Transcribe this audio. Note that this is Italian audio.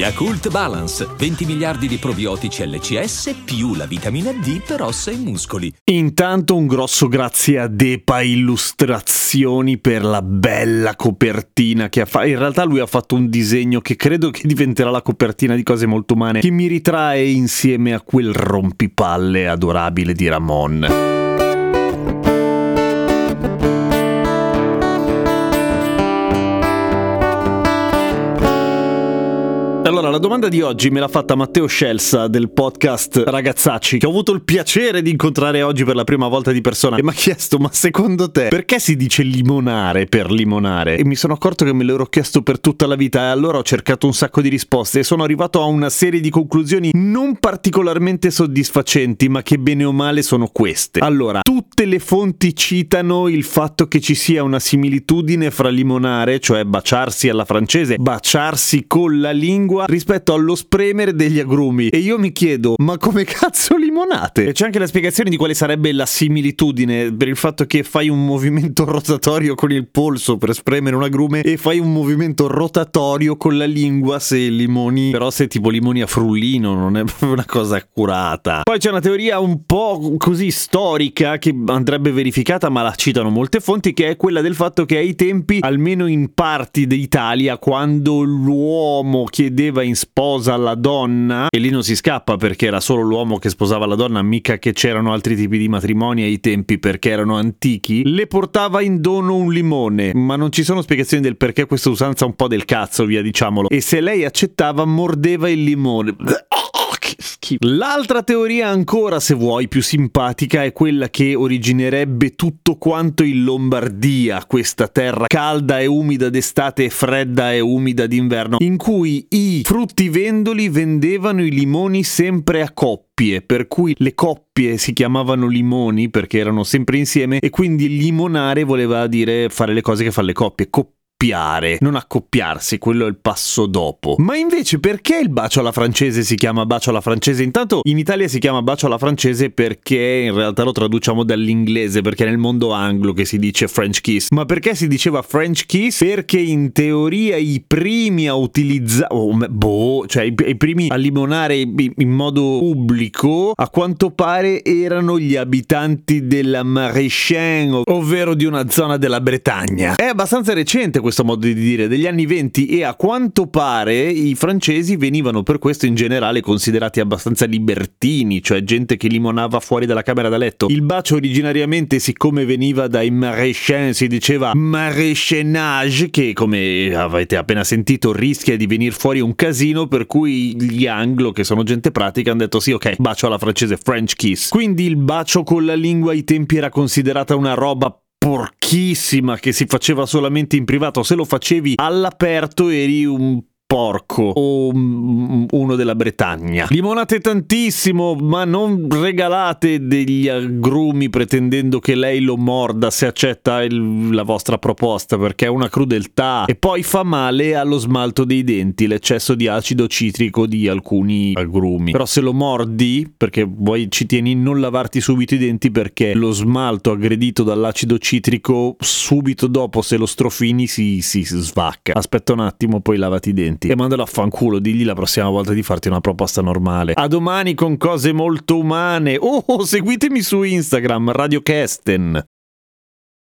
Yakult Balance, 20 miliardi di probiotici LCS più la vitamina D per ossa e muscoli. Intanto un grosso grazie a Depa Illustrazioni per la bella copertina che ha fatto. In realtà lui ha fatto un disegno che credo che diventerà la copertina di cose molto umane, che mi ritrae insieme a quel rompipalle adorabile di Ramon. Allora, la domanda di oggi me l'ha fatta Matteo Scelsa del podcast Ragazzacci, che ho avuto il piacere di incontrare oggi per la prima volta di persona e mi ha chiesto, ma secondo te perché si dice limonare per limonare? E mi sono accorto che me l'ero chiesto per tutta la vita e allora ho cercato un sacco di risposte e sono arrivato a una serie di conclusioni non particolarmente soddisfacenti, ma che bene o male sono queste. Allora, tutte le fonti citano il fatto che ci sia una similitudine fra limonare, cioè baciarsi alla francese, baciarsi con la lingua rispetto allo spremere degli agrumi. E io mi chiedo, ma come cazzo limonate? E c'è anche la spiegazione di quale sarebbe la similitudine per il fatto che fai un movimento rotatorio con il polso per spremere un agrume e fai un movimento rotatorio con la lingua se limoni, però se tipo limoni a frullino non è proprio una cosa accurata. Poi c'è una teoria un po' così storica che andrebbe verificata, ma la citano molte fonti, che è quella del fatto che ai tempi, almeno in parti d'Italia, quando l'uomo chiedeva chiedeva in sposa la donna, e lì non si scappa perché era solo l'uomo che sposava la donna, mica che c'erano altri tipi di matrimoni ai tempi perché erano antichi, le portava in dono un limone, ma non ci sono spiegazioni del perché questa usanza un po' del cazzo, via diciamolo, e se lei accettava mordeva il limone schifo. L'altra teoria ancora, se vuoi, più simpatica è quella che originerebbe tutto quanto in Lombardia, questa terra calda e umida d'estate e fredda e umida d'inverno, in cui i fruttivendoli vendevano i limoni sempre a coppie, per cui le coppie si chiamavano limoni perché erano sempre insieme e quindi limonare voleva dire fare le cose che fanno le coppie, coppie accoppiare, non accoppiarsi, quello è il passo dopo. Ma invece perché il bacio alla francese si chiama bacio alla francese? Intanto in Italia si chiama bacio alla francese perché in realtà lo traduciamo dall'inglese, perché nel mondo anglo che si dice French kiss. Ma perché si diceva French kiss? Perché in teoria i primi a utilizzare, oh, boh, cioè i, i primi a limonare in modo pubblico, a quanto pare erano gli abitanti della Maréchin, ovvero di una zona della Bretagna. È abbastanza recente questo questo modo di dire, degli anni 20 e a quanto pare i francesi venivano per questo in generale considerati abbastanza libertini, cioè gente che limonava fuori dalla camera da letto. Il bacio originariamente, siccome veniva dai maréchins, si diceva maréchenage, che come avete appena sentito rischia di venire fuori un casino, per cui gli anglo, che sono gente pratica, hanno detto sì, ok, bacio alla francese, French kiss. Quindi il bacio con la lingua ai tempi era considerata una roba porchissima che si faceva solamente in privato, se lo facevi all'aperto eri un porco o uno della Bretagna. Limonate tantissimo, ma non regalate degli agrumi pretendendo che lei lo morda se accetta il, la vostra proposta, perché è una crudeltà e poi fa male allo smalto dei denti l'eccesso di acido citrico di alcuni agrumi. Però se lo mordi, perché poi ci tieni non lavarti subito i denti perché lo smalto aggredito dall'acido citrico subito dopo se lo strofini si, si svacca. Aspetta un attimo, poi lavati i denti e mandalo a fanculo, digli la prossima volta di farti una proposta normale. A domani con cose molto umane. Oh, seguitemi su Instagram, Radio Kesten.